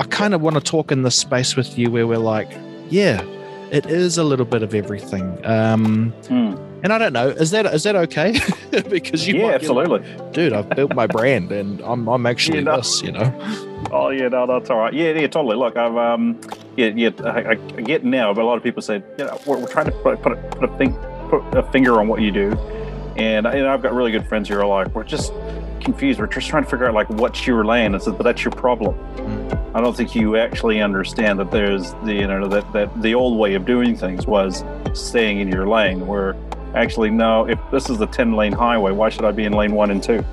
I kind of want to talk in this space with you where we're like, yeah, it is a little bit of everything. Um, Hmm. And I don't know, is that is that okay? because you Yeah, be like, absolutely. dude, I've built my brand and I'm I'm actually You know. this, you know. Oh yeah, no, that's all right. Yeah, yeah, totally. Look, I've um, yeah, yeah, I, I get now, but a lot of people say, you know, we're, we're trying to put put a, put a thing, put a finger on what you do, and, and I've got really good friends who are like, we're just confused. We're just trying to figure out like what's your lane. I said, but that's your problem. Hmm. I don't think you actually understand that there's the you know that that the old way of doing things was staying in your lane. Where actually no, if this is a ten lane highway, why should I be in lane one and two?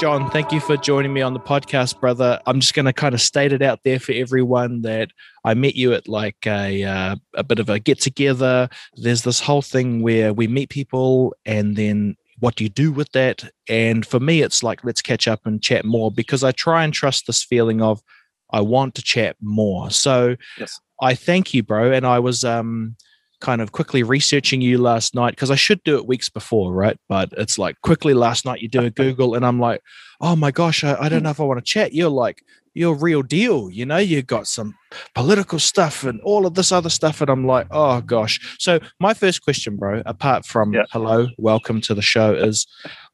John, thank you for joining me on the podcast, brother. I'm just going to kind of state it out there for everyone that I met you at like a uh, a bit of a get together. There's this whole thing where we meet people and then what do you do with that? And for me, it's like let's catch up and chat more because I try and trust this feeling of I want to chat more. So Yes. I thank you, bro. And I was um kind of quickly researching you last night because I should do it weeks before, right? But it's like quickly last night you do a Google and I'm like, oh my gosh, I, I don't know if I want to chat. You're like, you're real deal, you know, you got some political stuff and all of this other stuff. And I'm like, oh gosh. So my first question, bro, apart from Yeah. hello, welcome to the show, is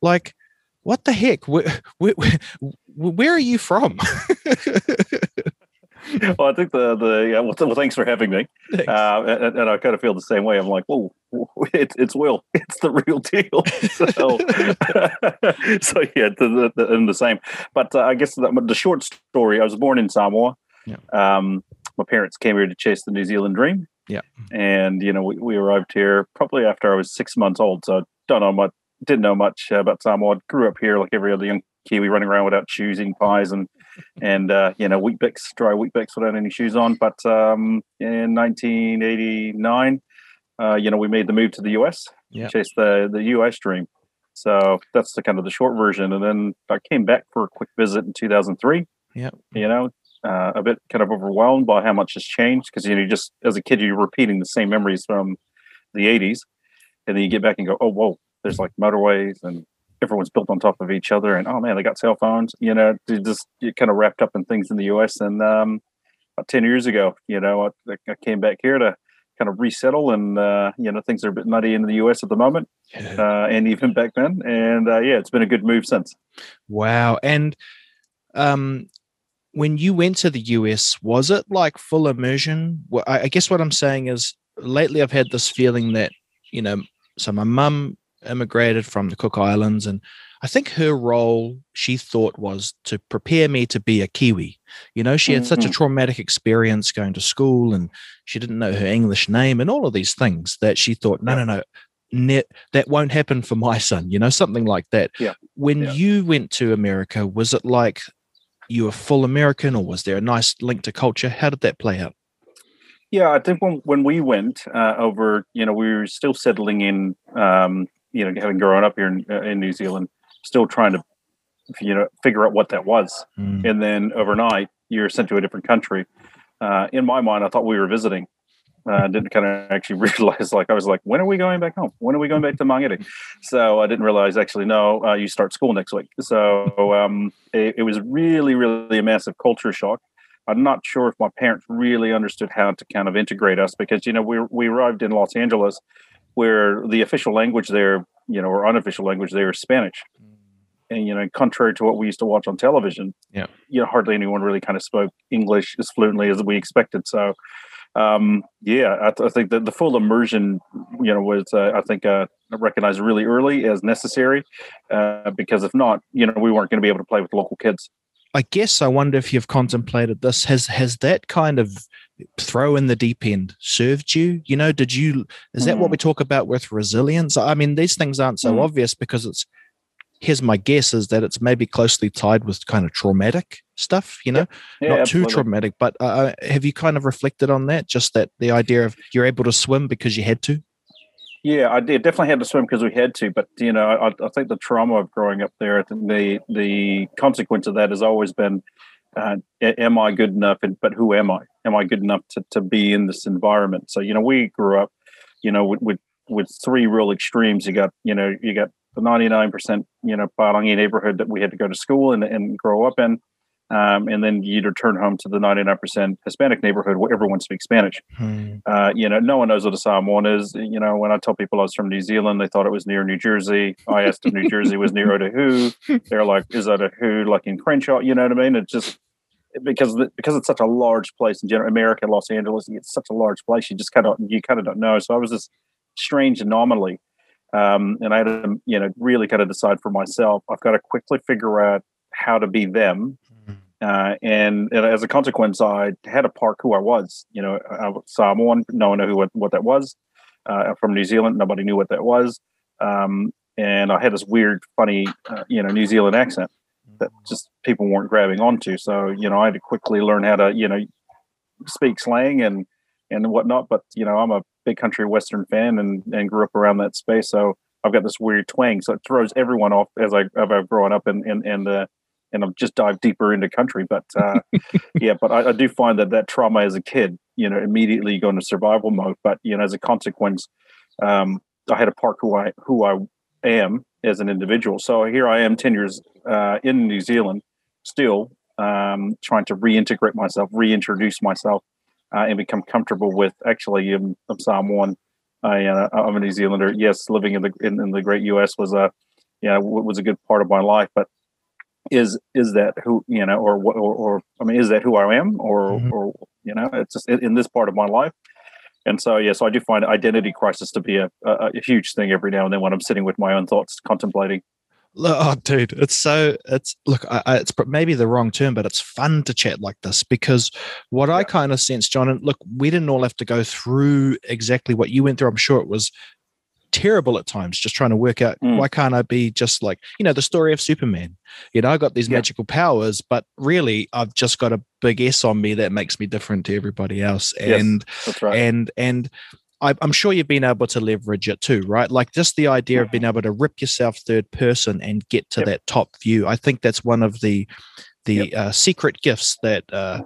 like, what the heck? Where, where, where are you from? well, I think the the yeah, well, th- well, thanks for having me. Uh, and, and I kind of feel the same way. I'm like, well, it's it's Will. It's the real deal. so, so yeah, the, the, the, and the same. But uh, I guess the, the short story. I was born in Samoa. Yeah. Um, my parents came here to chase the New Zealand dream. Yeah. And you know, we, we arrived here probably after I was six months old. So I don't know much. Didn't know much about Samoa. Grew up here like every other young Kiwi, running around without shoes, eating pies, and and uh, you know Weet-Bix, dry Weet-Bix without any shoes on. But um, in 1989, uh, you know, we made the move to the US, Yeah. chase the the US dream. So that's the kind of the short version. And then I came back for a quick visit in 2003. Yeah. You know, uh, a bit kind of overwhelmed by how much has changed because you know, you just as a kid you're repeating the same memories from the 80s, and then you get back and go, oh whoa, there's like motorways and everyone's built on top of each other, and oh man, they got cell phones. You know, you just kind of wrapped up in things in the US. And um, about 10 years ago, you know, I, I came back here to kind of resettle, and uh, you know, things are a bit nutty in the US at the moment, uh, and even back then. And uh, yeah, it's been a good move since. Wow. And um when you went to the US, was it like full immersion? Well, I, I guess what I'm saying is lately I've had this feeling that, you know, so my mum immigrated from the Cook Islands and I think her role she thought was to prepare me to be a Kiwi. You know, she had such a Mhm. traumatic experience going to school and she didn't know her English name and all of these things that she thought, no, no, no, ne- that won't happen for my son, you know, something like that. Yeah. When Yeah. you went to America, was it like you were full American or was there a nice link to culture? How did that play out? Yeah, I think when when we went uh, over, you know, we were still settling in, um, you know, having grown up here in, uh, in New Zealand, still trying to, you know, figure out what that was. Mm. And then overnight, you're sent to a different country. Uh, in my mind, I thought we were visiting. Uh, I didn't kind of actually realize, like, I was like, when are we going back home? When are we going back to Mangere? So I didn't realize, actually, no, uh, you start school next week. So um, it, it was really, really a massive culture shock. I'm not sure if my parents really understood how to kind of integrate us because, you know, we, we arrived in Los Angeles where the official language there, you know, or unofficial language there is Spanish. And, you know, contrary to what we used to watch on television, Yeah. you know, hardly anyone really kind of spoke English as fluently as we expected. So, um, yeah, I, th- I think that the full immersion, you know, was, uh, I think, uh, recognized really early as necessary uh, because if not, you know, we weren't going to be able to play with local kids. I guess I wonder if you've contemplated this. Has has that kind of throw in the deep end served you? You know, did you is that what Hmm. we talk about with resilience? I mean, these things aren't so Hmm. obvious because it's here's my guess is that it's maybe closely tied with kind of traumatic stuff, you know, Yeah, not absolutely. too traumatic, but uh, have you kind of reflected on that? Just that the idea of you're able to swim because you had to? Yeah, I did definitely had to swim because we had to, but you know, I, I think the trauma of growing up there, I think the the consequence of that has always been, uh, am I good enough? And but who am I? Am I good enough to to be in this environment? So you know, we grew up, you know, with with, with three real extremes. You got you know, you got the 99% you know Palangi neighborhood that we had to go to school and, and grow up in um, and then you'd return home to the 99% Hispanic neighborhood where everyone speaks Spanish. Hmm. Uh, you know, no one knows what a Samoan is. You know, when I tell people I was from New Zealand, they thought it was near New Jersey. I asked if New Jersey was near Otahu. They're like, is that a who like in Crenshaw? You know what I mean? It's just because because it's such a large place in general, America, Los Angeles, it's such a large place. You just kind of you kind of don't know. So I was this strange anomaly. Um, and I had to, you know, really kind of decide for myself. I've got to quickly figure out how to be them uh, and, as a consequence, I had to park who I was. You know, I saw one, no one knew who, what, that was. Uh, from New Zealand, nobody knew what that was. Um, and I had this weird, funny, uh, you know, New Zealand accent that mm-hmm. just people weren't grabbing onto. So, you know, I had to quickly learn how to, you know, speak slang and and whatnot. But you know, I'm a big country western fan and and grew up around that space, so I've got this weird twang. So it throws everyone off as I I've grown up and and and uh, and I've just dived deeper into country. But uh, yeah, but I, I, do find that that trauma as a kid, you know, immediately you go into survival mode. But you know, as a consequence, um, I had to park who I who I am as an individual. So here I am, ten years uh, in New Zealand, still um, trying to reintegrate myself, reintroduce myself, uh, and become comfortable with actually I'm, I'm Samoan. I, uh, I'm a New Zealander. Yes, living in the in, in the great U.S. was a yeah was a good part of my life, but is is that who you know or or, or i mean is that who i am? Or mm-hmm. or you know it's just in, in, this part of my life. And so yeah so i do find identity crisis to be a, a, a, huge thing every now and then when i'm sitting with my own thoughts contemplating. Oh dude it's so it's look I, I, it's maybe the wrong term but it's fun to chat like this because what i kind of sense john and look we didn't all have to go through exactly what you went through. I'm sure it was terrible at times just trying to work out mm. why can't I be just like, you know, the story of Superman. You know, I got these yeah. magical powers, but really I've just got a big S on me that makes me different to everybody else. And yes, right. and and I, am sure you've been able to leverage it too, right? Like just the idea of being mm-hmm. able to rip yourself third person and get to yep. that top view. I think that's one of the the yep. uh, secret gifts that uh,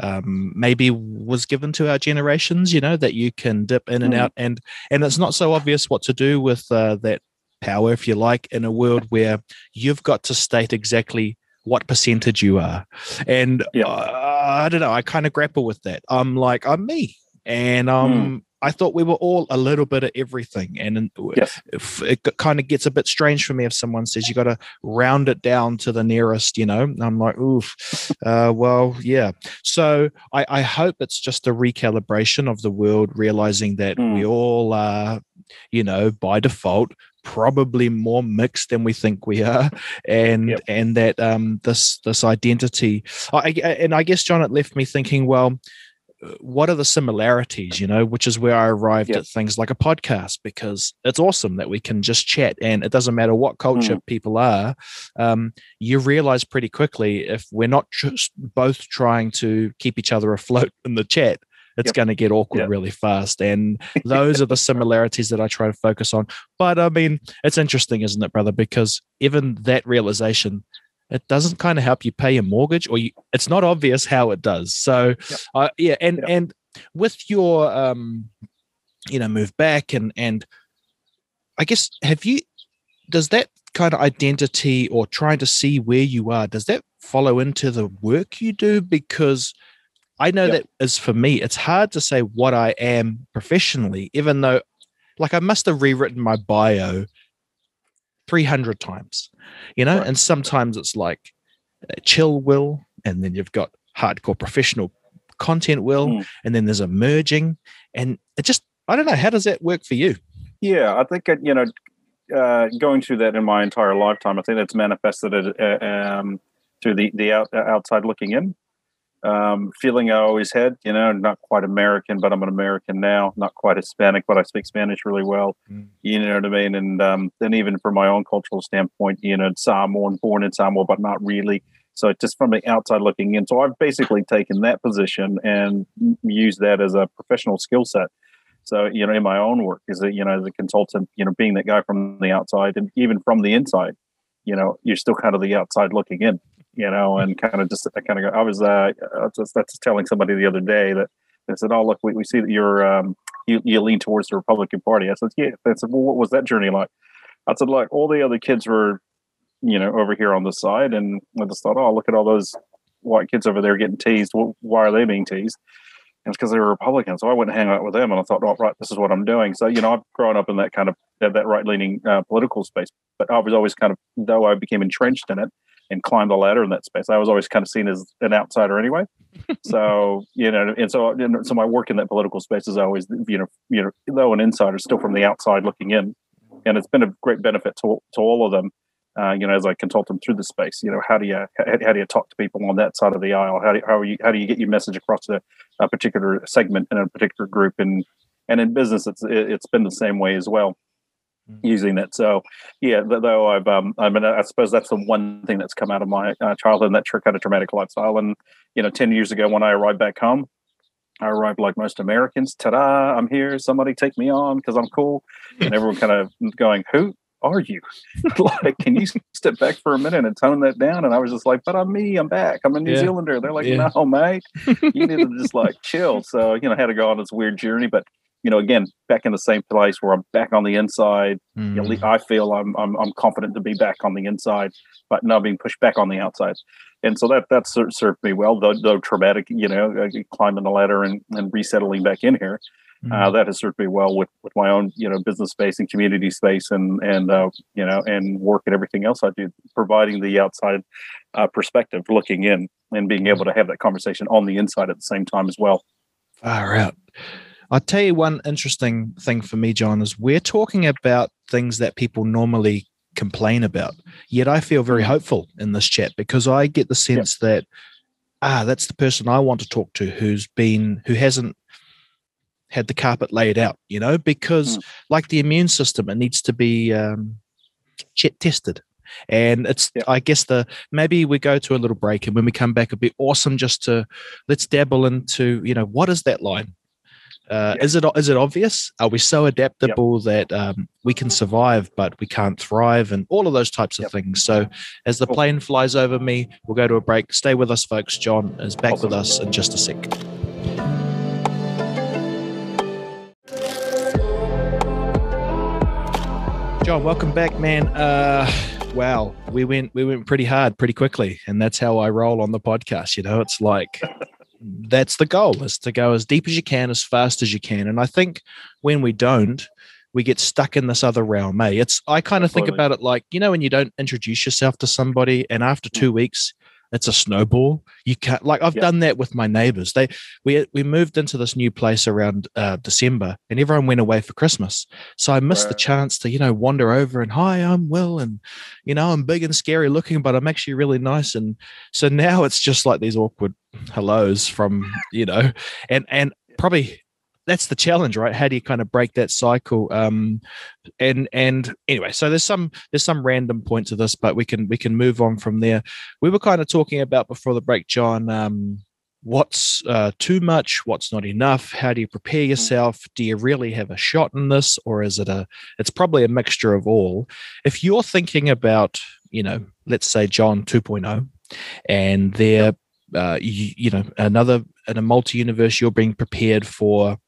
um, maybe was given to our generations you know that you can dip in and mm. out and and it's not so obvious what to do with uh, that power if you like in a world where you've got to state exactly what percentage you are and yeah. uh, i don't know i kind of grapple with that i'm like i'm me and um mm. I thought we were all a little bit of everything, and yes. it kind of gets a bit strange for me if someone says you got to round it down to the nearest. You know, I'm like, oof. Uh, well, yeah. So I, I, hope it's just a recalibration of the world, realizing that mm. we all are, you know, by default probably more mixed than we think we are and yep. and that um this this identity I, and i guess john it left me thinking well what are the similarities you know which is where i arrived yep. at things like a podcast because it's awesome that we can just chat and it doesn't matter what culture mm. people are um, you realize pretty quickly if we're not just both trying to keep each other afloat in the chat it's yep. going to get awkward yep. really fast and those are the similarities that i try to focus on but i mean it's interesting isn't it brother because even that realization it doesn't kind of help you pay your mortgage or you, it's not obvious how it does so yep. uh, yeah and yep. and with your um you know move back and and i guess have you does that kind of identity or trying to see where you are does that follow into the work you do because i know yep. that as for me it's hard to say what i am professionally even though like i must have rewritten my bio 300 times, you know, right. and sometimes it's like chill will, and then you've got hardcore professional content will, mm. and then there's a merging, and it just, I don't know, how does that work for you? Yeah, I think, it, you know, uh, going through that in my entire lifetime, I think that's manifested uh, um, through the, the out, outside looking in um, feeling I always had. You know, not quite American, but I'm an American now. Not quite Hispanic, but I speak Spanish really well. Mm. You know what I mean? And um, then even from my own cultural standpoint, you know, Samoan, born in Samoa, but not really. So just from the outside looking in. So I've basically taken that position and used that as a professional skill set. So, you know, in my own work is a, you know, as a consultant, you know, being that guy from the outside and even from the inside, you know, you're still kind of the outside looking in you know, and kind of just I kind of go. I was uh, just that's telling somebody the other day that they said, "Oh, look, we, we see that you're um, you, you lean towards the Republican Party." I said, "Yeah." They said, "Well, what was that journey like?" I said, like all the other kids were, you know, over here on the side, and I just thought, oh, look at all those white kids over there getting teased. Why are they being teased? And it's because they were Republicans. So I went and hang out with them, and I thought, oh, right, this is what I'm doing. So you know, I've grown up in that kind of that right leaning uh, political space, but I was always kind of, though I became entrenched in it and climbed the ladder in that space, I was always kind of seen as an outsider anyway. so you know, and so and so my work in that political space is always, you know, you know, though an insider, still from the outside looking in, and it's been a great benefit to to all of them uh, you know, as I consult them through the space, you know, how do you how, how, do you talk to people on that side of the aisle? How do you, how you how do you get your message across to a particular segment in a particular group? And and in business, it's it's been the same way as well. Using it. So yeah, though I've um, I mean, I suppose that's the one thing that's come out of my uh, childhood, and that kind of traumatic lifestyle. And you know, ten years ago when I arrived back home, I arrived like most Americans. Ta-da! I'm here. Somebody take me on because I'm cool. And everyone kind of going, "Who? are you? like, can you step back for a minute and tone that down? And I was just like, but I'm me, I'm back. I'm a New yeah. Zealander. They're like, yeah. no, mate, you need to just like chill. So, you know, I had to go on this weird journey, but you know, again, back in the same place where I'm back on the inside. Mm. You know, mm. I feel I'm, I'm, I'm confident to be back on the inside, but now being pushed back on the outside. And so that that served me well, though, though traumatic. You know, uh, climbing the ladder and, and resettling back in here. Uh, mm-hmm. Uh, that has served me well with, with my own, you know, business space and community space and, and, uh, you know, and work and everything else I do, providing the outside uh, perspective, looking in and being able to have that conversation on the inside at the same time as well. Far out. I'll tell you one interesting thing for me, John, is we're talking about things that people normally complain about. Yet I feel very hopeful in this chat because I get the sense yeah. that ah, that's the person I want to talk to who's been who hasn't had the carpet laid out, you know, because mm. like the immune system, it needs to be um, tested. And it's, yeah. I guess, the maybe we go to a little break, and when we come back, it'd be awesome just to let's dabble into, you know, what is that line? Uh, yeah. Is it is it obvious? Are we so adaptable yep. that um, we can survive, but we can't thrive, and all of those types of yep. things? So, as the plane flies over me, we'll go to a break. Stay with us, folks. John is back awesome. with us in just a sec. John, welcome back, man. Uh, wow, we went we went pretty hard, pretty quickly, and that's how I roll on the podcast. You know, it's like that's the goal is to go as deep as you can, as fast as you can. And I think when we don't, we get stuck in this other realm. Eh? It's I kind of think about it like you know when you don't introduce yourself to somebody, and after two mm. weeks it's a snowball. You can't like I've yep. done that with my neighbors. They we we moved into this new place around uh, December, and everyone went away for Christmas. So I missed right. the chance to you know wander over and hi, I'm Will, and you know I'm big and scary looking, but I'm actually really nice. And so now it's just like these awkward hellos from you know, and and probably that's the challenge, right? How do you kind of break that cycle? Um, and and anyway, so there's some there's some random points of this, but we can we can move on from there. We were kind of talking about before the break, John. Um, what's uh, too much? What's not enough? How do you prepare mm. yourself? Do you really have a shot in this, or is it a? It's probably a mixture of all. If you're thinking about, you know, let's say John 2.0, and they're uh, you, you, know another in a multi-universe you're being prepared for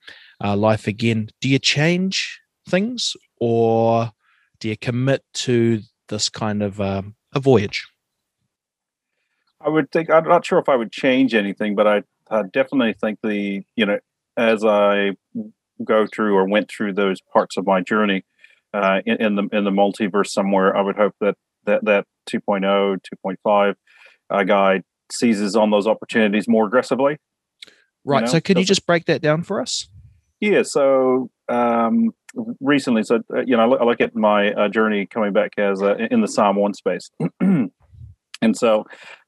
uh, life again do you change things or do you commit to this kind of um, a voyage i would think i'm not sure if i would change anything but i, I definitely think the you know as i go through or went through those parts of my journey uh, in, in, the in the multiverse somewhere i would hope that that that 2.0 2.5 uh, guide seizes on those opportunities more aggressively. Right. You know? So, could you just break that down for us? Yeah. So, um, recently, so uh, you know, I look, at my uh, journey coming back as uh, in the Samoan space, and so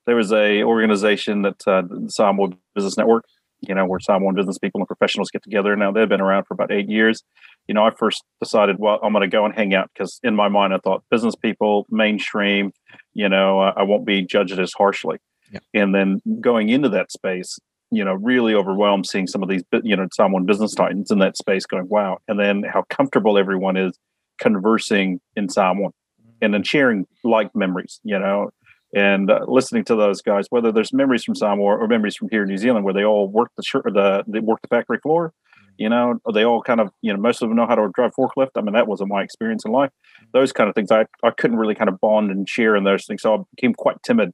there was a organization that uh, Samoan Business Network. You know, where Samoan business people and professionals get together. Now they've been around for about eight years. You know, I first decided, well, I'm going to go and hang out because in my mind, I thought business people, mainstream. You know, I won't be judged as harshly. Yeah. And then going into that space, you know, really overwhelmed seeing some of these, you know, Samoan business titans in that space going, wow. And then how comfortable everyone is conversing in Samoan mm-hmm. and then sharing like memories, you know, and uh, listening to those guys, whether there's memories from Samoa or memories from here in New Zealand, where they all work the shirt, the they work the factory floor, You know, they all kind of, you know, most of them know how to drive forklift. I mean, that wasn't my experience in life. Those kind of things, I, I couldn't really kind of bond and share in those things. So I became quite timid.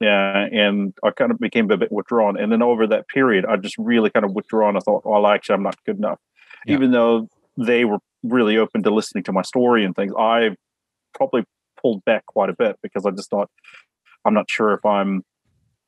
Yeah, and I kind of became a bit withdrawn. And then over that period, I just really kind of withdrawn. I thought, well, actually, I'm not good enough. Yeah. Even though they were really open to listening to my story and things, I probably pulled back quite a bit because I just thought, I'm not sure if I'm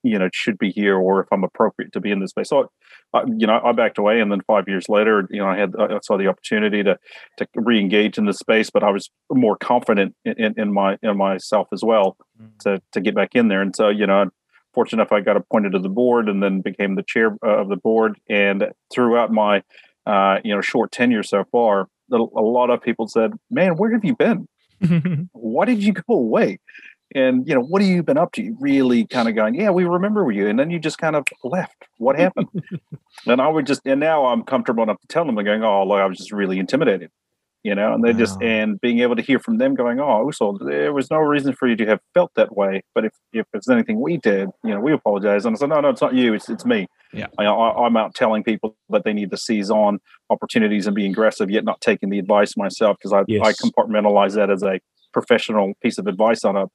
you know should be here or if I'm appropriate to be in this space. So, I, you know, I backed away, and then five years later, you know, I had I saw the opportunity to to re-engage in the space, but I was more confident in, in, my in myself as well mm. to to get back in there. And so, you know, fortunate enough, I got appointed to the board, and then became the chair uh, of the board. And throughout my uh, you know short tenure so far, a lot of people said, "Man, where have you been? Why did you go away?" And you know what have you been up to? You really kind of going yeah we remember you and then you just kind of left. What happened? And i would just and now i'm comfortable enough to tell them they're going oh look i was just really intimidated you know and they wow. just and being able to hear from them going oh so there was no reason for you to have felt that way but if if it's anything we did you know we apologize. And i said no no it's not you it's it's me. Yeah. I, i'm out telling people that they need to seize on opportunities and be aggressive yet not taking the advice myself because i yes. i compartmentalize that as a professional piece of advice on a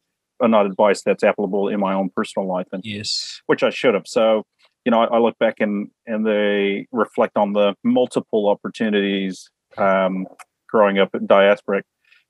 not advice that's applicable in my own personal life, and yes, which I should have. So, you know, I, I look back and and they reflect on the multiple opportunities um, growing up at diasporic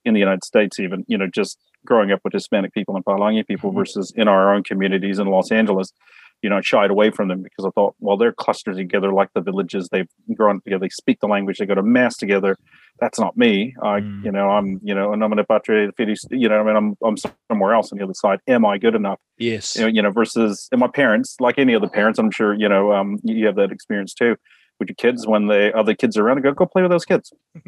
in the United States, even you know, just growing up with Hispanic people and Palangi people mm-hmm. versus in our own communities in Los Angeles you know, shied away from them because I thought, well, they're clustered together like the villages. They've grown together. They speak the language. They go to mass together. That's not me. I, mm. you know, I'm, you know, and I'm an patria you know, I mean, I'm, I'm somewhere else on the other side. Am I good enough? Yes. You know, you know, versus, and my parents, like any other parents, I'm sure, you know, um, you have that experience too with your kids when the other kids are around. Go, go play with those kids.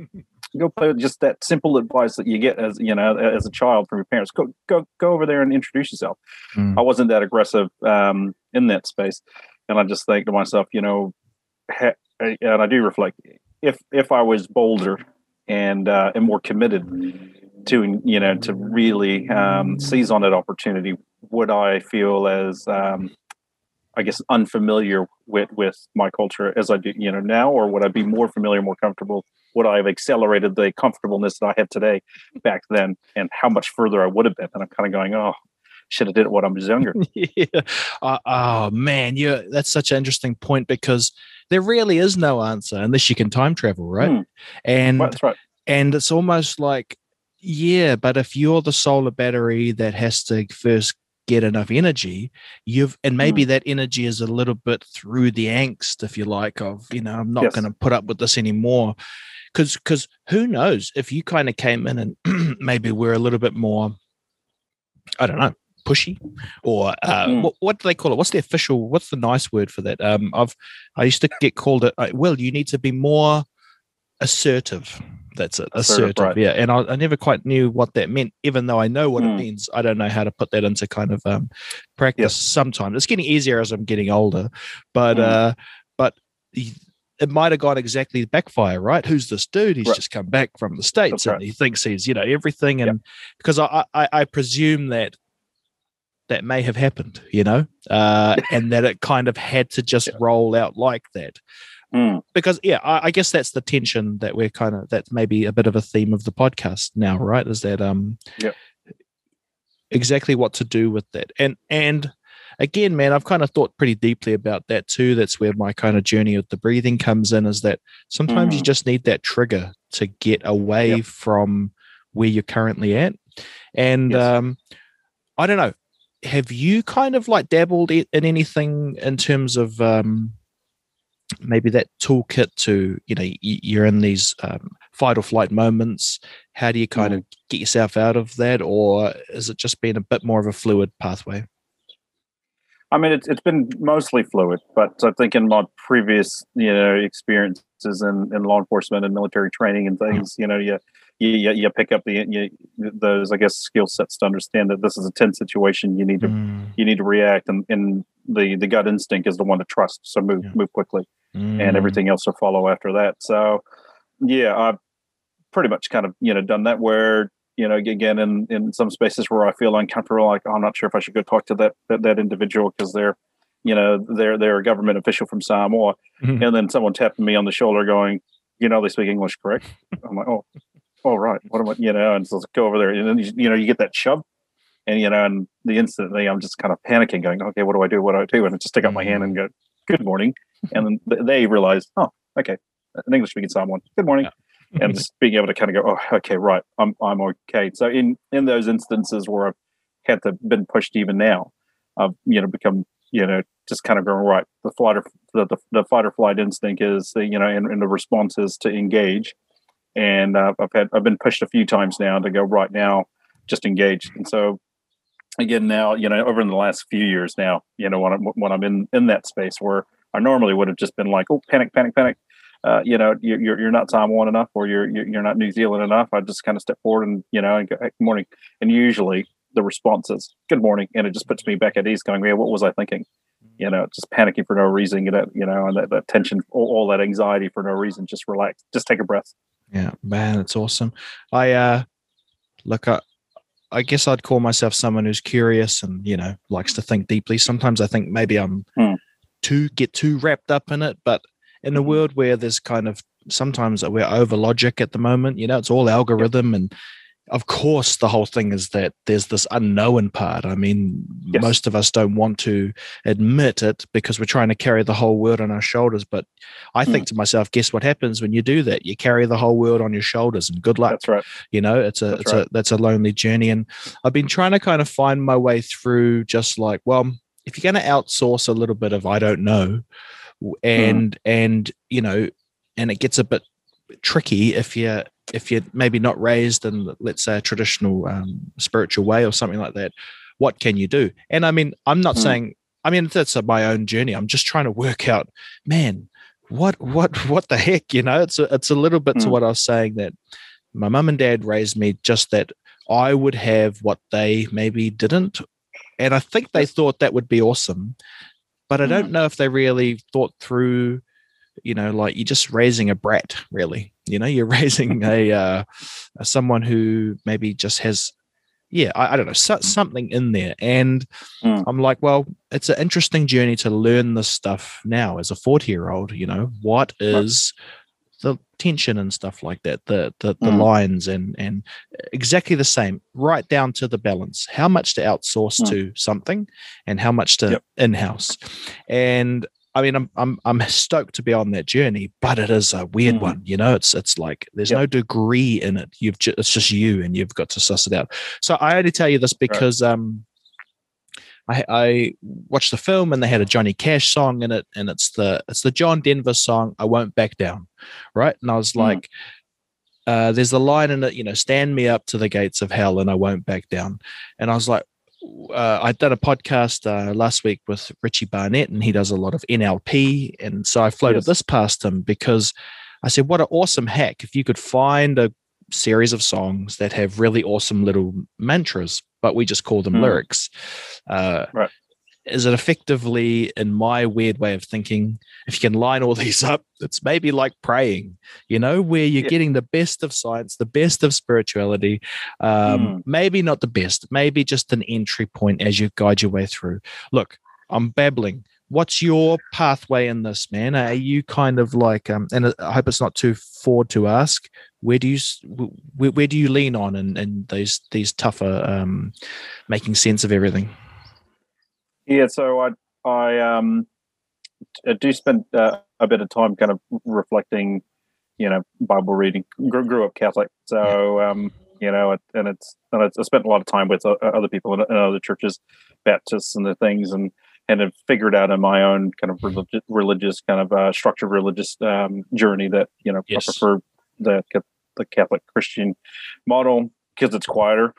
go play with just that simple advice that you get as you know as a child from your parents go go go over there and introduce yourself mm. i wasn't that aggressive um, in that space and i just think to myself you know ha- and i do reflect if if i was bolder and uh, and more committed to you know to really um, seize on that opportunity would i feel as um, I guess unfamiliar with with my culture as I do you know now, or would I be more familiar, more comfortable? Would I have accelerated the comfortableness that I have today back then, and how much further I would have been? And I'm kind of going, oh, should have did it when I was younger. yeah. Uh, oh man, yeah, that's such an interesting point because there really is no answer unless you can time travel, right? Hmm. And that's right. And it's almost like, yeah, but if you're the solar battery that has to first get enough energy you've and maybe mm. that energy is a little bit through the angst if you like of you know i'm not yes. going to put up with this anymore because because who knows if you kind of came in and maybe we're a little bit more i don't know pushy or uh, mm. what, what, do they call it what's the official what's the nice word for that um i've i used to get called it uh, well you need to be more assertive that's it. Assertive, assertive right. yeah. And I, I, never quite knew what that meant, even though I know what mm. it hmm. means. I don't know how to put that into kind of um, practice. Yep. Sometimes it's getting easier as I'm getting older, but mm. uh, but it might have gone exactly backfire, right? Who's this dude? He's right. just come back from the states That's and right. he thinks he's you know everything, and yep. because I, I I presume that that may have happened, you know, uh, and that it kind of had to just roll out like that. Mm. Because yeah, I, I, guess that's the tension that we're kind of that's maybe a bit of a theme of the podcast now, right? Is that um yeah exactly what to do with that. And and again, man, I've kind of thought pretty deeply about that too. That's where my kind of journey with the breathing comes in, is that sometimes mm. you just need that trigger to get away yep. from where you're currently at. And yes. um I don't know. Have you kind of like dabbled in anything in terms of um maybe that toolkit to you know you're in these um, fight or flight moments how do you kind mm. of get yourself out of that or is it just been a bit more of a fluid pathway i mean it's, it's been mostly fluid but i think in my previous you know experiences in, in law enforcement and military training and mm. things mm. you know you you, you pick up the you, those I guess skill sets to understand that this is a tense situation. You need to mm. you need to react, and, and the the gut instinct is the one to trust. So move yeah. move quickly, mm. and everything else will follow after that. So yeah, I've pretty much kind of you know done that. Where you know again in in some spaces where I feel uncomfortable, like oh, I'm not sure if I should go talk to that that, that individual because they're you know, they're they're a government official from Samoa, Mhm. and then someone tapping me on the shoulder, going, "You know, they speak English, correct?" I'm like, "Oh, oh, right. What am I?" You know, and so go over there, and then you, you know, you get that shove, and you know, and the instantly I'm just kind of panicking, going, "Okay, what do I do? What do I do?" And I just stick out my hand and mm. go, "Good morning," and then they realize, "Oh, okay, an English speaking someone, Good morning." and just being able to kind of go, oh, okay, right, I'm I'm okay. So in in those instances where I've had to been pushed even now, I've you know become you know just kind of going right. The flight or the the, the fight or flight instinct is the, you know, and, and the response is to engage. And uh, I've had I've been pushed a few times now to go right now, just engage. And so again now you know over in the last few years now you know when I'm when I'm in in that space where I normally would have just been like oh panic panic panic uh, you know, you're, you're not Samoan enough, or you're you're you're not New Zealand enough. I just kind of step forward and you know, and go, hey, good morning. And usually the response is good morning, and it just puts me back at ease, going, yeah, what was I thinking? You know, just panicking for no reason, you know, you know, and that, that tension, all, all that anxiety for no reason. Just relax, just take a breath. Yeah, man, it's awesome. I uh look I I guess I'd call myself someone who's curious and, you know, likes to think deeply. Sometimes I think maybe I'm Hmm. too get too wrapped up in it, but in a Mhm. world where there's kind of sometimes we're over logic at the moment, you know, it's all algorithm and of course the whole thing is that there's this unknown part. I mean, Yes. most of us don't want to admit it because we're trying to carry the whole world on our shoulders, but I Hmm. think to myself, guess what happens when you do that? You carry the whole world on your shoulders, and good luck. That's right. You know, it's a That's it's right. a that's a lonely journey, and I've been trying to kind of find my way through. Just like, well, if you're going to outsource a little bit of I don't know, w- and and you know, and it gets a bit tricky if you're if you're maybe not raised in let's say a traditional um, spiritual way or something like that what can you do and i mean i'm not Mm. saying i mean that's a, my own journey i'm just trying to work out man what what what the heck you know it's a, it's a little bit to Mm. what i was saying that my mum and dad raised me just that i would have what they maybe didn't and i think they thought that would be awesome but i Mm. don't know if they really thought through you know like you're just raising a brat really you know you're raising a uh someone who maybe just has yeah i, I don't know so, something in there and Mm. i'm like well it's an interesting journey to learn this stuff now as a 40 year old you know what is the tension and stuff like that the the, the Mm. lines and and exactly the same right down to the balance how much to outsource Mm. to something and how much to Yep. in-house and I mean, I'm I'm I'm stoked to be on that journey, but it is a weird Mm. one. You know, it's it's like there's Yep. no degree in it. You've ju- it's just you, and you've got to suss it out. So I only tell you this because um, I I watched the film and they had a Johnny Cash song in it, and it's the it's the John Denver song "I Won't Back Down," right? And I was Mm. like. Uh, there's the line in it, you know, stand me up to the gates of hell and I won't back down. And I was like, uh, I did a podcast uh, last week with Richie Barnett, and he does a lot of NLP. And so I floated Yes. this past him because I said, What an awesome hack if you could find a series of songs that have really awesome little mantras, but we just call them Mm. lyrics. Uh, Right. Is it effectively, in my weird way of thinking, if you can line all these up, it's maybe like praying, you know, where you're Yeah. getting the best of science, the best of spirituality, um, Mm. maybe not the best, maybe just an entry point as you guide your way through. Look, I'm babbling. What's your pathway in this, man? Are you kind of like, um, and I hope it's not too forward to ask, where do you where, where do you lean on in, in these these tougher um, making sense of everything? Yeah, so I I um I do spend uh, a bit of time kind of reflecting, you know, Bible reading. Grew, grew up Catholic, so um you know, and it's and it's, I spent a lot of time with uh, other people in, in other churches, Baptists and the things, and and have figured out in my own kind of religious, religious kind of uh, structured religious um, journey that you know Yes. I prefer the the Catholic Christian model because it's quieter,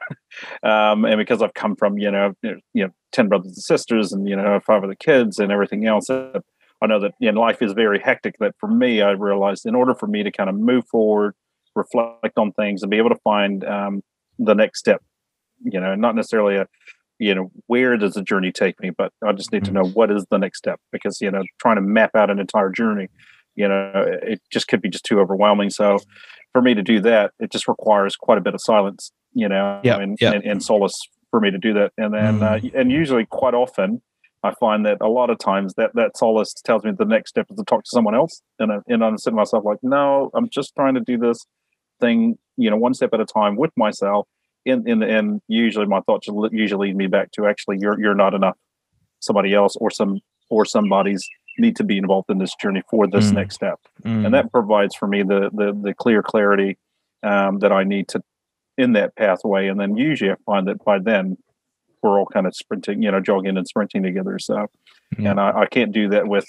um, and because I've come from you know you know ten brothers and sisters and you know five other kids and everything else. uh, I know that you know, life is very hectic. That for me, I realized in order for me to kind of move forward, reflect on things, and be able to find um, the next step, you know, not necessarily a you know where does the journey take me, but I just need to know what is the next step because you know trying to map out an entire journey, you know, it just could be just too overwhelming. So for me to do that, it just requires quite a bit of silence, you know, Yeah, and, yeah. and, and solace for me to do that. And then, uh, and usually quite often, I find that a lot of times that that solace tells me the next step is to talk to someone else, and I, and I'm sitting myself like, no, I'm just trying to do this thing, you know, one step at a time with myself. In in the end, usually my thoughts usually lead me back to actually you're you're not enough. Somebody else or some or somebody's need to be involved in this journey for this mm. next step, mm. and that provides for me the the the clear clarity um, that I need to in that pathway. And then usually I find that by then we're all kind of sprinting, you know, jogging and sprinting together. So, mm. and I, I, can't do that with,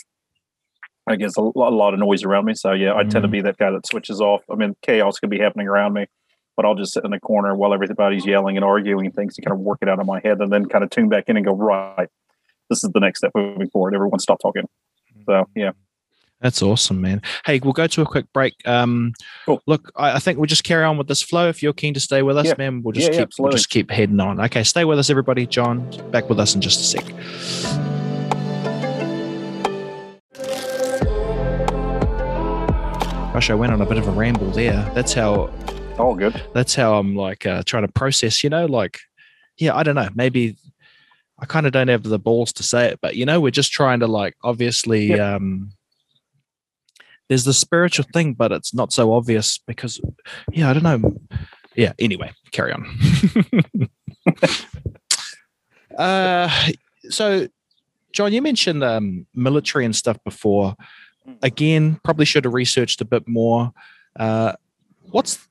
I guess, a lot, a lot, of noise around me. So, yeah, I tend to mm. be that guy that switches off. I mean, chaos can be happening around me, but I'll just sit in the corner while everybody's yelling and arguing things to kind of work it out in my head and then kind of tune back in and go, right, this is the next step moving forward. Everyone stop talking. So, yeah. That's awesome, man. Hey, we'll go to a quick break. Um, cool. Look, I, I, think we'll just carry on with this flow. If you're keen to stay with us, yeah. man, we'll just yeah, keep yeah, we'll just keep heading on. Okay, stay with us, everybody. John, back with us in just a sec. Gosh, I went on a bit of a ramble there. That's how. Oh, good. That's how I'm like uh, trying to process. You know, like, yeah, I don't know. Maybe I kind of don't have the balls to say it, but you know, we're just trying to like obviously. Um, there's the spiritual thing, but it's not so obvious because, yeah, I don't know. Yeah. Anyway, carry on. uh, so, John, you mentioned um, military and stuff before. Mm. Again, probably should have researched a bit more. Uh, what's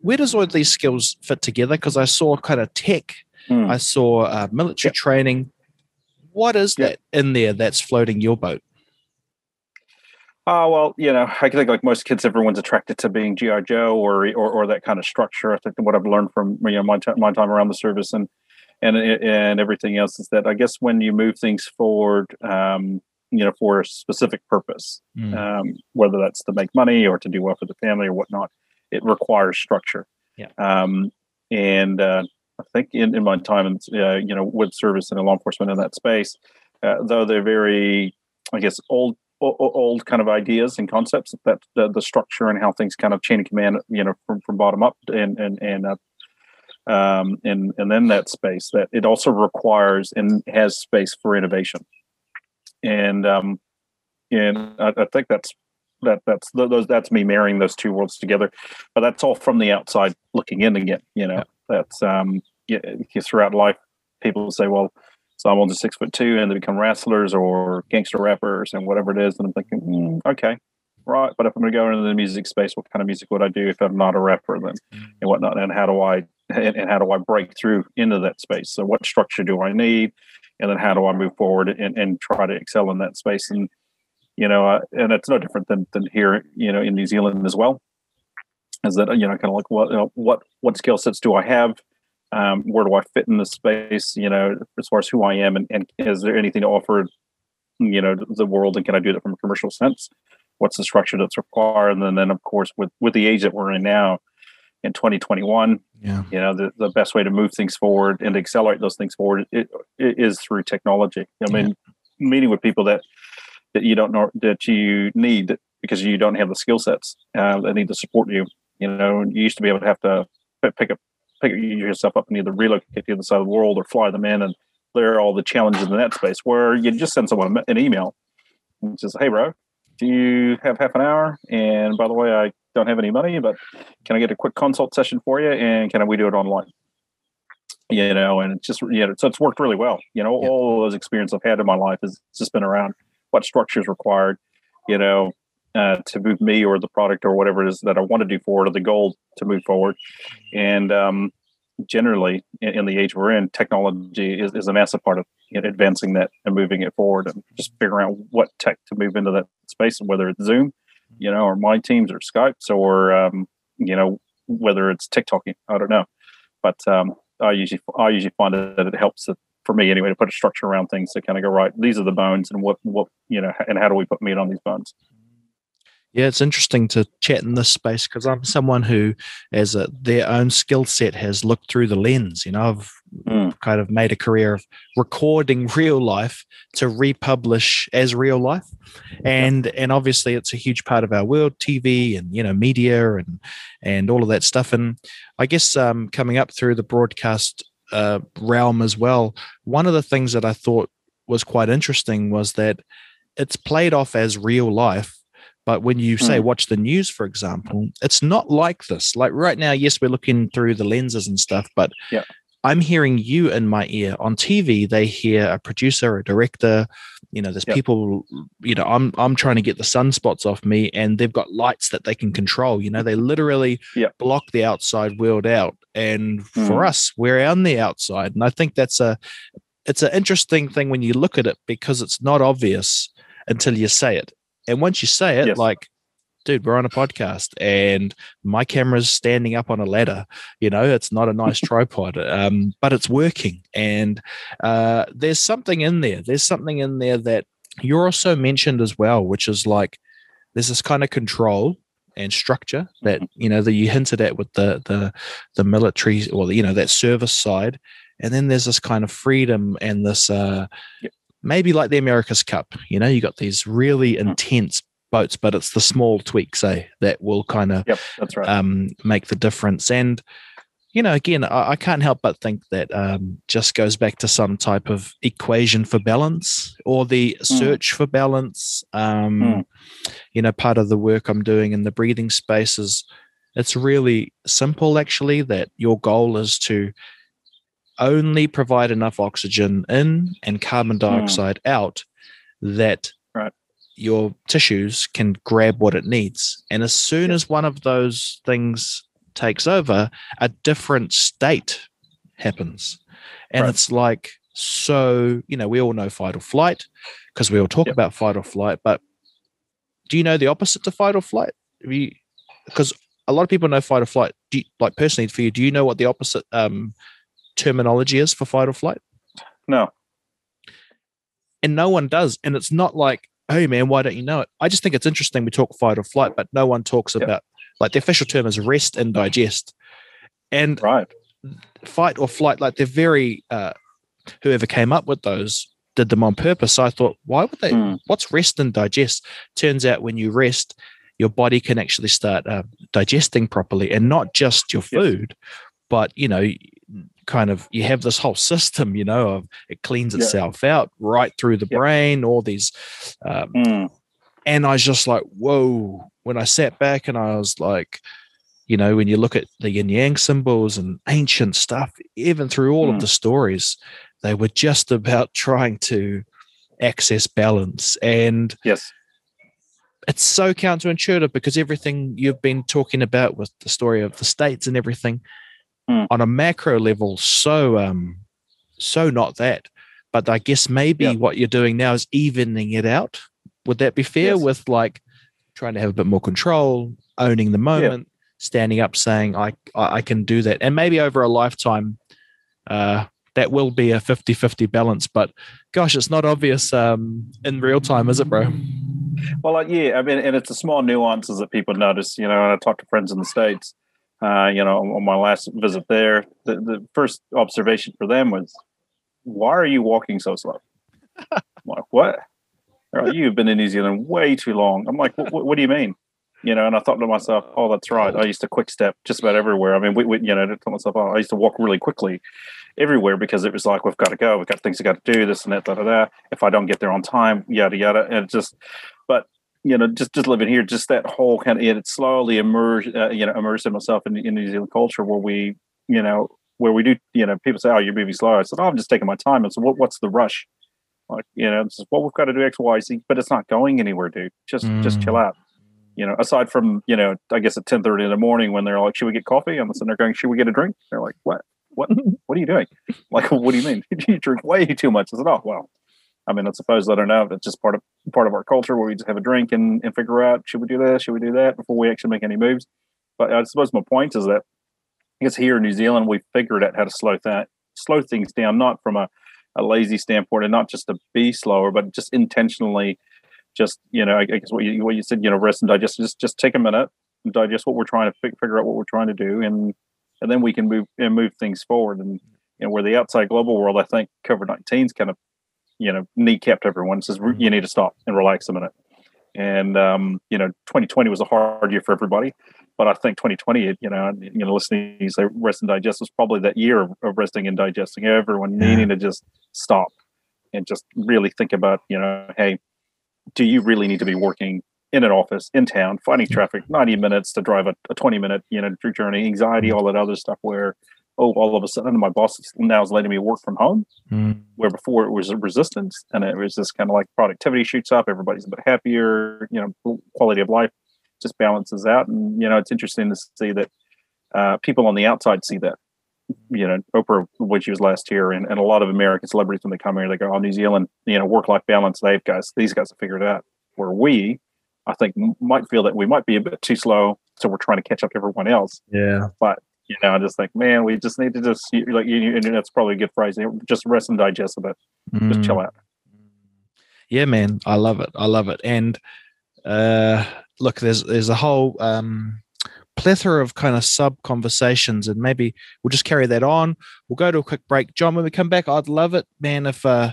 where does all these skills fit together? Because I saw kind of tech, mm. I saw uh, military yep. training. What is yep. that in there that's floating your boat? Oh well, you know, I think like most kids, everyone's attracted to being GI Joe or, or or that kind of structure. I think what I've learned from you know my, t- my time around the service and and and everything else is that I guess when you move things forward, um, you know, for a specific purpose, mm. um, whether that's to make money or to do well for the family or whatnot, it requires structure. Yeah. Um, and uh, I think in, in my time, in, uh, you know, with service and law enforcement in that space, uh, though they're very, I guess, old old kind of ideas and concepts that the, the, structure and how things kind of chain of command you know from, from bottom up and and and uh, um, and and then that space that it also requires and has space for innovation and um and I, I think that's that that's those that's me marrying those two worlds together but that's all from the outside looking in again you know. That's um yeah, throughout life people say well someone's a six foot two and they become wrestlers or gangster rappers and whatever it is. And I'm thinking, mm, okay, right. But if I'm going to go into the music space, what kind of music would I do if I'm not a rapper then mm-hmm. and whatnot? And how do I, and, and, how do I break through into that space? So what structure do I need? And then how do I move forward and, and try to excel in that space? And, you know, uh, and it's no different than, than here, you know, in New Zealand as well. Is that, you know, kind of like what, you know, what, what skill sets do I have? um, where do I fit in the space? You know, as far as who I am, and, and is there anything to offer? You know, the world, and can I do that from a commercial sense? What's the structure that's required? And then, then of course, with with the age that we're in now, in 2021, yeah. you know, the, the best way to move things forward and to accelerate those things forward it, it is through technology. I mean, yeah. meeting with people that that you don't know that you need because you don't have the skill sets uh, that need to support you. You know, you used to be able to have to pick up pick yourself up and either relocate to the other side of the world or fly them in and there are all the challenges in that space where you just send someone an email and says, Hey, bro, do you have half an hour? And by the way, I don't have any money, but can I get a quick consult session for you? And can we do it online? You know, and it's just, you know, so it's worked really well. You know, yeah. all those experience I've had in my life has just been around what structure is required, you know, uh, to move me or the product or whatever it is that I want to do forward or the goal to move forward. And um, generally, in, in, the age we're in, technology is, is a massive part of you know, advancing that and moving it forward and just figuring out what tech to move into that space, and whether it's Zoom, you know, or my teams or Skypes or, um, you know, whether it's TikTok, I don't know. But um, I usually I usually find that it helps for me anyway to put a structure around things to kind of go right. These are the bones, and what what you know, and how do we put meat on these bones? Yeah, it's interesting to chat in this space because I'm someone who, as a, their own skill set, has looked through the lens. You know, I've mm. kind of made a career of recording real life to republish as real life, and and obviously it's a huge part of our world, TV and you know media and and all of that stuff. And I guess um, coming up through the broadcast uh, realm as well, one of the things that I thought was quite interesting was that it's played off as real life. But when you say Mm. watch the news, for example, it's not like this. Like right now, yes, we're looking through the lenses and stuff, but Yeah. I'm hearing you in my ear. On TV, they hear a producer, a director. You know, there's Yep. people. You know, I'm I'm trying to get the sunspots off me, and they've got lights that they can control. You know, they literally Yep. block the outside world out. And for Mhm. us, we're on the outside, and I think that's a it's an interesting thing when you look at it because it's not obvious until you say it. And once you say it, Yes. like, dude, we're on a podcast and my camera's standing up on a ladder. You know, it's not a nice tripod, um, but it's working. And uh, there's something in there. There's something in there that you're also mentioned as well, which is like there's this kind of control and structure that you know that you hinted at with the the the military or the, you know that service side and then there's this kind of freedom and this uh Yep. Maybe like the america's cup you know you got these really intense boats but it's the small tweaks eh that will kind of Yep, that's right. um make the difference and you know again I, I can't help but think that um just goes back to some type of equation for balance or the search for balance um Mm. you know part of the work i'm doing in the breathing space is it's really simple actually that your goal is to only provide enough oxygen in and carbon dioxide out that Right. your tissues can grab what it needs and as soon as one of those things takes over a different state happens and Right. it's like so you know we all know fight or flight because we all talk Yep. about fight or flight but do you know the opposite to fight or flight because a lot of people know fight or flight you, like personally for you do you know what the opposite um terminology is for fight or flight no. and no one does and it's not like hey man why don't you know it i just think it's interesting we talk fight or flight but no one talks Yep. about like the official term is rest and digest and Right. fight or flight like they're very uh whoever came up with those did them on purpose so i thought why would they Hmm. what's rest and digest turns out when you rest your body can actually start uh, digesting properly and not just your Yes. food but you know kind of you have this whole system you know of it cleans Yeah. itself out right through the Yep. brain all these um, Mm. and I was just like, whoa. When I sat back and I was like, you know, when you look at the yin yang symbols and ancient stuff, even through all Mm. of the stories, they were just about trying to access balance. And Yes. it's so counterintuitive because everything you've been talking about with the story of the states and everything Mm. on a macro level, so um, so not that. But I guess maybe what you're doing now is evening it out. Would that be fair? Yes. With like trying to have a bit more control, owning the moment, standing up, saying I I can do that, and maybe over a lifetime, uh, that will be a 50-50 balance. But gosh, it's not obvious um, in real time, is it, bro? Well, like, yeah, I mean, and it's the small nuances that people notice. You know, and I talk to friends in the states. Uh, you know, on, my last visit there, the, the first observation for them was, "Why are you walking so slow?" I'm like, "What? You've been in New Zealand way too long." I'm like, "What, do you mean?" You know, and I thought to myself, "Oh, that's right. I used to quick step just about everywhere. I mean, we, we you know, I told myself, oh, I used to walk really quickly everywhere because it was like we've got to go, we've got things we got to do, this and that, da da da. If I don't get there on time, yada yada, and just, but you know, just just living here, just that whole kind of it slowly immerse, uh, you know, immersing myself in, in New Zealand culture where we, you know, where we do, you know, people say, "Oh, you're moving slow." I said, "Oh, I'm just taking my time." And so, what, what's the rush? Like, you know, it's just, well, we've got to do X, Y, Z, but it's not going anywhere, dude. Just just chill Mm. out. You know, aside from you know, I guess at ten thirty in the morning when they're like, "Should we get coffee?" I'm sitting there going, "Should we get a drink?" They're like, "What? What? what are you doing?" Like, what do you mean? you drink way too much. I said, "Oh, well." I mean, I suppose I don't know. It's just part of part of our culture where we just have a drink and, and figure out should we do this, should we do that before we actually make any moves. But I suppose my point is that I guess here in New Zealand we figured out how to slow that slow things down, not from a, a lazy standpoint and not just to be slower, but just intentionally, just you know, I, guess what you what you said, you know, rest and digest. Just just take a minute and digest what we're trying to fig- figure out what we're trying to do, and and then we can move and move things forward. And you know, where the outside global world, I think COVID nineteen's kind of you know kneecapped everyone. Says you mm-hmm. need to stop and relax a minute. And um, you know, 2020 was a hard year for everybody, but I think 2020, you know, you know, listening to you say rest and digest was probably that year of, of resting and digesting. Everyone Yeah. needing to just stop and just really think about, you know, hey, do you really need to be working in an office in town, fighting mm-hmm. traffic, 90 minutes to drive a, a 20 minute, you know, journey, anxiety, mm-hmm. all that other stuff where, oh, all of a sudden my boss now is letting me work from home, Mm. where before it was a resistance and it was just kind of like productivity shoots up, everybody's a bit happier, you know, quality of life just balances out. And, you know, it's interesting to see that uh, people on the outside see that. You know, Oprah, when she was last here, and, and a lot of American celebrities, when they come here, they go, Oh, New Zealand, you know, work life balance, they've guys, these guys have figured it out. Where we, I think, might feel that we might be a bit too slow. So we're trying to catch up to everyone else Yeah. You know, I just think, man, we just need to just like you, and that's probably a good phrase. Just rest and digest a bit. Just Mm. chill out. Yeah, man, I love it. I love it. And uh, look, there's there's a whole um, plethora of kind of sub conversations, and maybe we'll just carry that on. We'll go to a quick break, John. When we come back, I'd love it, man, if uh,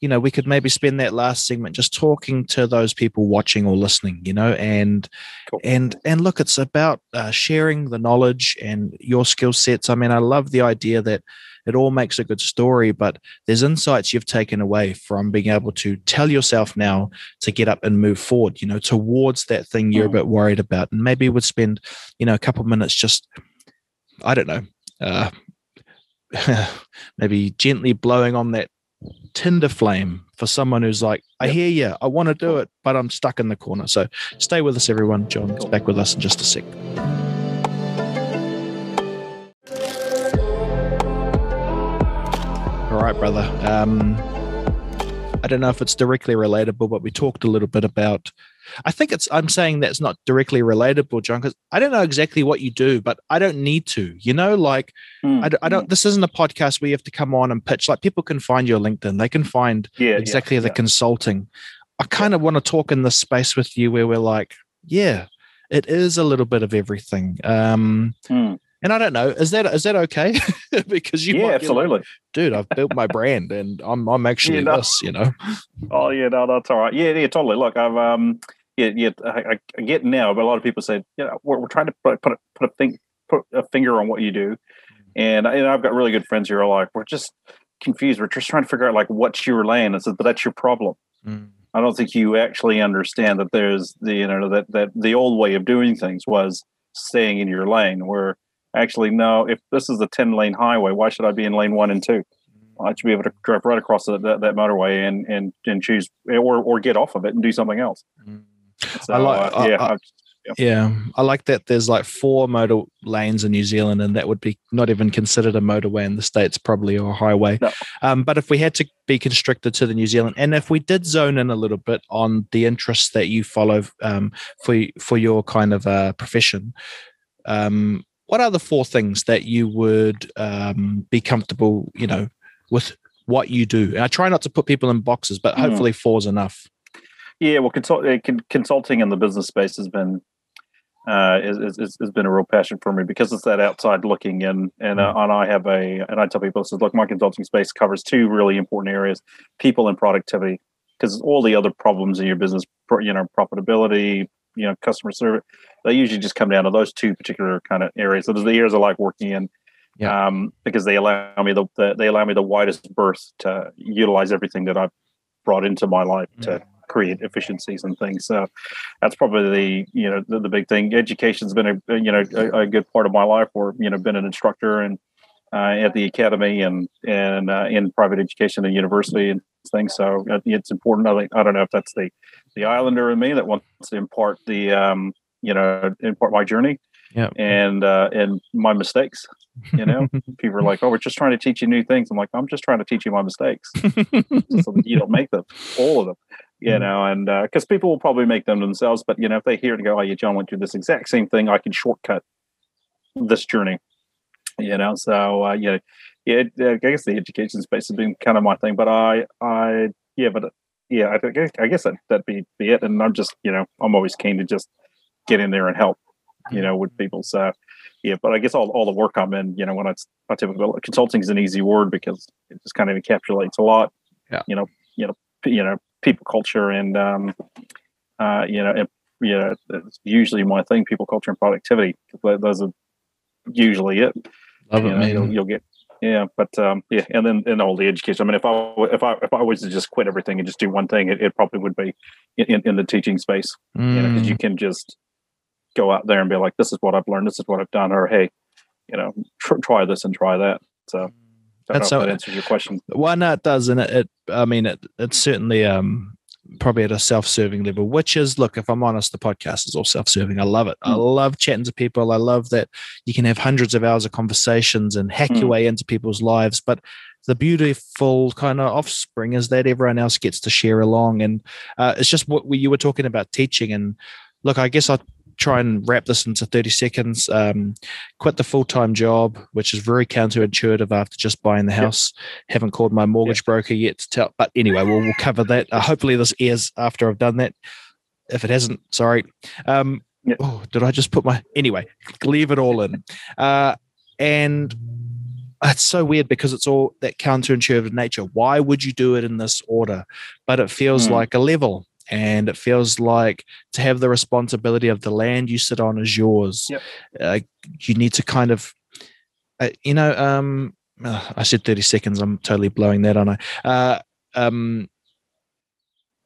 you know we could maybe spend that last segment just talking to those people watching or listening, you know, and Cool. and and look, it's about uh, sharing the knowledge and your skill sets. I mean, I love the idea that it all makes a good story, but there's insights you've taken away from being able to tell yourself now to get up and move forward, you know, towards that thing you're a Mm. bit worried about. And maybe would spend, you know, a couple minutes just, I don't know, uh, maybe gently blowing on that tinder flame for someone who's like, I Yep. hear you, I want to do it, but I'm stuck in the corner. So stay with us, everyone. John's back with us in just a sec. All right, brother. Um, I don't know if it's directly relatable, but we talked a little bit about. I think it's. I'm saying that's not directly relatable, John, because I don't know exactly what you do, but I don't need to. You know, like Mm, I, don't- I don't. This isn't a podcast where you have to come on and pitch. Like people can find your LinkedIn. They can find Yeah, yeah, exactly the yeah. consulting. I kind of want to talk in this space with you where we're like, yeah, it is a little bit of everything. Um, Mm. and I don't know, is that is that okay? because you yeah, be like, absolutely. dude, I've built my brand and I'm I'm actually know. this, you know. Oh yeah, no, that's all right. Yeah, yeah, totally. Look, I've um, yeah, yeah, I, I get now, but a lot of people say, you know, we're, we're trying to put put a, put a thing put a finger on what you do, mm-hmm. and, I- and I've got really good friends who are like, we're just confused. We're just trying to figure out like what's your lane. I said, but that's your problem. Mm-hmm. I don't think you actually understand that there's the you know that that the old way of doing things was staying in your lane. Where actually no, if this is a ten lane highway, why should I be in lane one and two? Mm-hmm. I should be able to drive right across that, that, that motorway and, and and choose or or get off of it and do something else. So, I like- uh, yeah, I- I- I've- Yeah, I like that. There's like four motor lanes in New Zealand, and that would be not even considered a motorway in the states, probably or a highway. No. Um, but if we had to be constricted to the New Zealand, and if we did zone in a little bit on the interests that you follow um, for for your kind of uh, profession, um, what are the four things that you would um, be comfortable, you know, with what you do? And I try not to put people in boxes, but Mm. hopefully four's enough. Yeah, well, consult, uh, consulting in the business space has been uh, is, is, is- has been a real passion for me because it's that outside looking in, and uh, and I have a and I tell people, I says, look, my consulting space covers two really important areas: people and productivity, because all the other problems in your business, you know, profitability, you know, customer service, they usually just come down to those two particular kind of areas. So those the areas I like working in. Yeah. Um, because they allow me the, the they allow me the widest berth to utilize everything that I've brought into my life to create efficiencies and things. So that's probably the you know the, the big thing. Education's been a you know a, a good part of my life. Or you know been an instructor and uh, at the academy and and uh, in private education and university and things. So uh, it's important. I think I don't know if that's the the Islander in me that wants to impart the um, you know impart my journey Yeah. and uh, and my mistakes. You know, people are like, "Oh, we're just trying to teach you new things." I'm like, "I'm just trying to teach you my mistakes so that you don't make them, all of them." You Mm. know, and because people will probably make them themselves, but you know, if they hear it and go, "Oh, yeah, John went through this exact same thing," I can shortcut this journey. You know, so uh, yeah, yeah. I guess the education space has been kind of my thing, but I, I, yeah, but uh, yeah, I, think- I guess that that'd be, be it. And I'm just, you know, I'm always keen to just get in there and help, you know, with people. So yeah, but I guess all, all the work I'm in, you know, when I, I typically consulting is an easy word because it just kind of encapsulates a lot. Yeah. You know, you know, you know, people culture and um, uh, you know, and, you know, it's usually my thing, people culture and productivity. Those are usually it. Love you it, know, man. you'll, you'll get yeah, but um, yeah, and then and all the education. I mean, if I if I if I was to just quit everything and just do one thing, it, it probably would be in, in the teaching space. Mm. You know, because you can just go out there and be like, "This is what I've learned. This is what I've done," or "Hey, you know, tr- try this and try that." So that's so, that answers your question. Why not? Does and it, it I mean, it, it's certainly um probably at a self-serving level which is look if i'm honest the podcast is all self-serving i love it mm. i love chatting to people i love that you can have hundreds of hours of conversations and hack mm. your way into people's lives but the beautiful kind of offspring is that everyone else gets to share along and uh, it's just what we, you were talking about teaching and look i guess i try and wrap this into 30 seconds. Um, quit the full time job, which is very counterintuitive after just buying the house. Yep. Haven't called my mortgage yep. broker yet to tell, but anyway, we'll, we'll cover that. Uh, hopefully, this airs after I've done that. If it hasn't, sorry. Um, yep. Oh, did I just put my anyway? Leave it all in. Uh, and it's so weird because it's all that counterintuitive nature. Why would you do it in this order? But it feels mm. like a level and it feels like to have the responsibility of the land you sit on is yours. Yep. Uh, you need to kind of, uh, you know, um, uh, I said 30 seconds. I'm totally blowing that, on. I? Uh, um,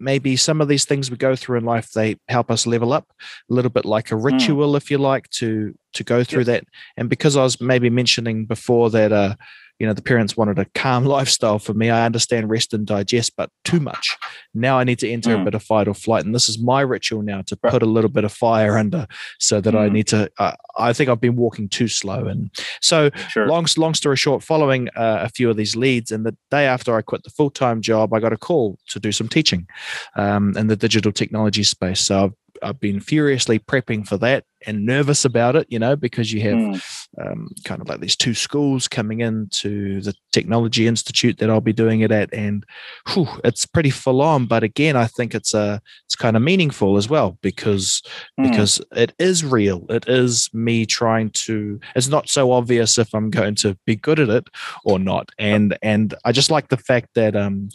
maybe some of these things we go through in life they help us level up a little bit like a hmm. ritual mm. if you like to to go through yep. that and because i was maybe mentioning before that uh you know the parents wanted a calm lifestyle for me i understand rest and digest but too much now i need to enter mm. a bit of fight or flight and this is my ritual now to put a little bit of fire under so that mm. i need to uh, i think i've been walking too slow and so sure. long long story short following uh, a few of these leads and the day after i quit the full-time job i got a call to do some teaching um, in the digital technology space so i've I've been furiously prepping for that and nervous about it, you know, because you have mm. um, kind of like these two schools coming into the technology institute that I'll be doing it at, and whew, it's pretty full on. But again, I think it's a uh, it's kind of meaningful as well because mm. because it is real. It is me trying to. It's not so obvious if I'm going to be good at it or not, and and I just like the fact that um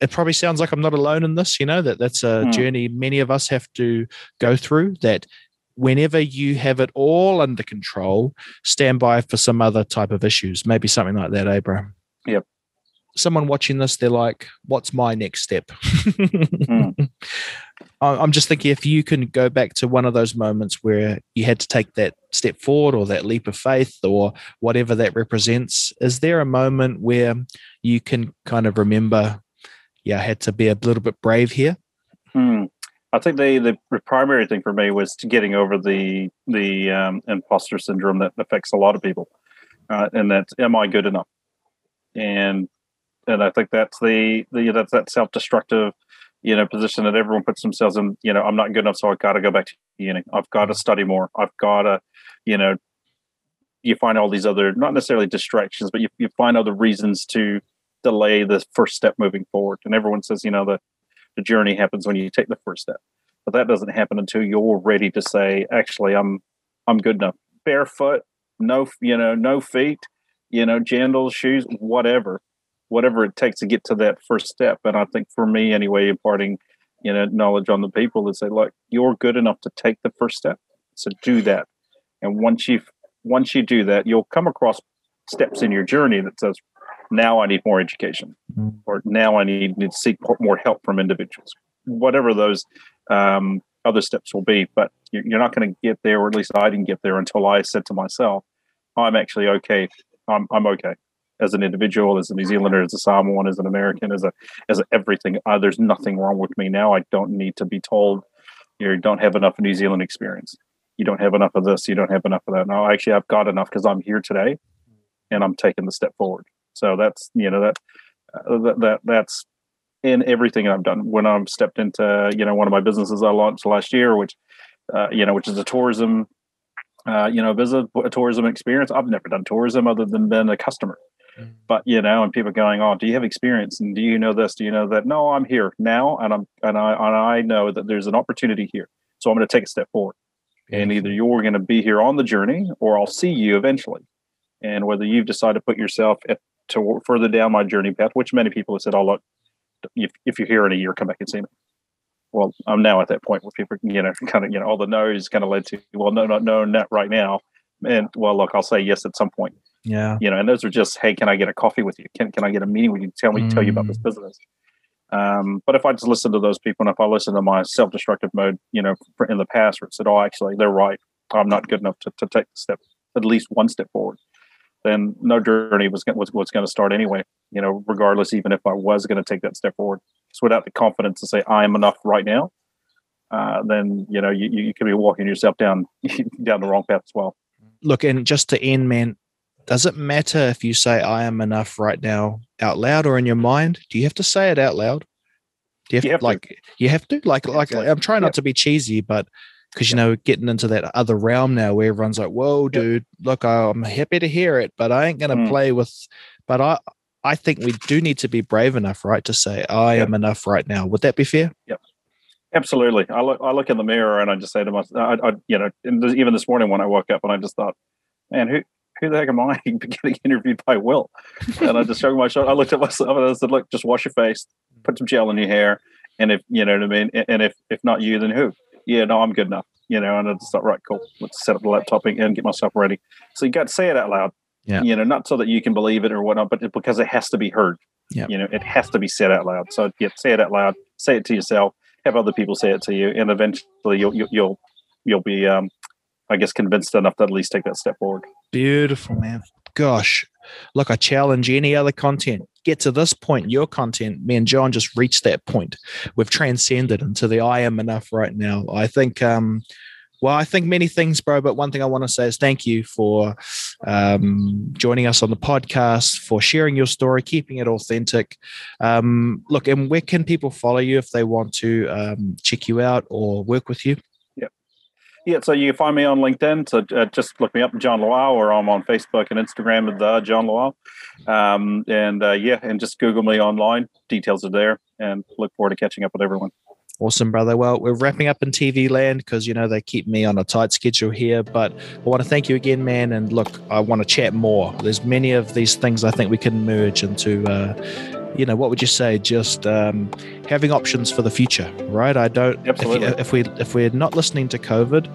it probably sounds like I'm not alone in this, you know, that that's a mm. journey many of us have to go through. That whenever you have it all under control, stand by for some other type of issues, maybe something like that, Abraham. Yep. Someone watching this, they're like, what's my next step? mm. I'm just thinking if you can go back to one of those moments where you had to take that step forward or that leap of faith or whatever that represents, is there a moment where you can kind of remember yeah, I had to be a little bit brave here? Hmm. I think the the primary thing for me was to getting over the the um, imposter syndrome that affects a lot of people, uh, and that's am I good enough? And and I think that's the the that's that self destructive, you know, position that everyone puts themselves in. You know, I'm not good enough, so I've got to go back to uni. I've got to study more. I've got to, you know, you find all these other not necessarily distractions, but you you find other reasons to delay the first step moving forward. And everyone says, you know, the, the journey happens when you take the first step. But that doesn't happen until you're ready to say, actually, I'm I'm good enough. Barefoot, no, you know, no feet, you know, jandals, shoes, whatever, whatever it takes to get to that first step. And I think for me, anyway, imparting, you know, knowledge on the people is say, look, you're good enough to take the first step. So do that. And once you once you do that, you'll come across steps in your journey that says, now I need more education, mm-hmm. or now I need, need to seek more help from individuals, whatever those um, other steps will be. But you're not going to get there, or at least I didn't get there until I said to myself, I'm actually okay. I'm, I'm okay as an individual, as a New Zealander, as a Samoan, as an American, as a as a everything. Uh, there's nothing wrong with me now. I don't need to be told you don't have enough New Zealand experience. You don't have enough of this. You don't have enough of that. No, actually, I've got enough because I'm here today, and I'm taking the step forward. So that's you know that uh, that, that that's in everything I've done. When I've stepped into you know one of my businesses I launched last year, which uh, you know which is a tourism uh, you know visit a tourism experience. I've never done tourism other than been a customer. Mm. But you know, and people going, "Oh, do you have experience? And do you know this? Do you know that?" No, I'm here now, and I'm and I and I know that there's an opportunity here, so I'm going to take a step forward. And either you're going to be here on the journey, or I'll see you eventually. And whether you've decided to put yourself at to further down my journey path, which many people have said, "Oh, look, if, if you're here in a year, come back and see me." Well, I'm now at that point where people, you know, kind of, you know, all the no's kind of led to, well, no, no, no, not right now. And well, look, I'll say yes at some point. Yeah. You know, and those are just, hey, can I get a coffee with you? Can can I get a meeting with you? Tell me, mm. tell you about this mm. business. Um, but if I just listen to those people, and if I listen to my self-destructive mode, you know, in the past, where it said, "Oh, actually, they're right. I'm not good enough to, to take the step, at least one step forward," then no journey was was, was going to start anyway. You know, regardless, even if I was going to take that step forward, so without the confidence to say I am enough right now, uh, then you know you, you could be walking yourself down down the wrong path as well. Look, and just to end, man, does it matter if you say I am enough right now out loud or in your mind? Do you have to say it out loud? Do you have, you have like to. you have to like like I'm trying not to be cheesy, but because you know getting into that other realm now where everyone's like, "Whoa, dude, look, I'm happy to hear it, but I ain't gonna mm. play with." But I I think we do need to be brave enough, right, to say I yep. am enough right now. Would that be fair? Yep. Absolutely. I look I look in the mirror and I just say to myself, I, I you know, even this morning when I woke up and I just thought, man, who who the heck am I getting interviewed by Will? And I just shrugged my shoulders. I looked at myself and I said, look, just wash your face, put some gel in your hair. And if, you know what I mean? And if, if not you, then who? Yeah, no, I'm good enough. You know, and I just thought, right, cool. Let's set up the laptop and get myself ready. So you got to say it out loud. Yeah. You know, not so that you can believe it or whatnot, but because it has to be heard. Yeah. You know, it has to be said out loud. So yeah, say it out loud, say it to yourself, have other people say it to you, and eventually you'll you'll you'll be um, I guess convinced enough to at least take that step forward. Beautiful, man gosh, look, I challenge any other content. Get to this point, your content. Me and John just reached that point. We've transcended into the I am enough right now. I think, um, well, I think many things, bro. But one thing I want to say is thank you for um, joining us on the podcast, for sharing your story, keeping it authentic. Um, look, and where can people follow you if they want to um, check you out or work with you? Yeah, so you can find me on LinkedIn. So uh, just look me up, John Lawal, or I'm on Facebook and Instagram at the John Lawal. Um, and uh, yeah, and just Google me online. Details are there, and look forward to catching up with everyone. Awesome, brother. Well, we're wrapping up in TV land because you know they keep me on a tight schedule here. But I want to thank you again, man. And look, I want to chat more. There's many of these things I think we can merge into. Uh, you know, what would you say? Just um, having options for the future, right? I don't. Absolutely. If, if, we if we're not listening to COVID,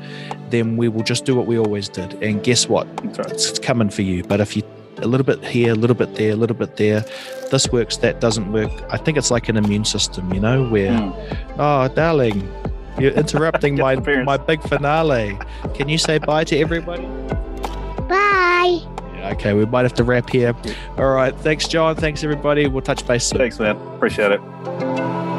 then we will just do what we always did. And guess what? Right. It's, it's coming for you. But if you a little bit here, a little bit there, a little bit there. This works, that doesn't work. I think it's like an immune system, you know, where, mm. oh, darling, you're interrupting my my big finale. Can you say bye to everybody? Bye. Okay, we might have to wrap here. All right. Thanks, John. Thanks, everybody. We'll touch base soon. Thanks, man. Appreciate it.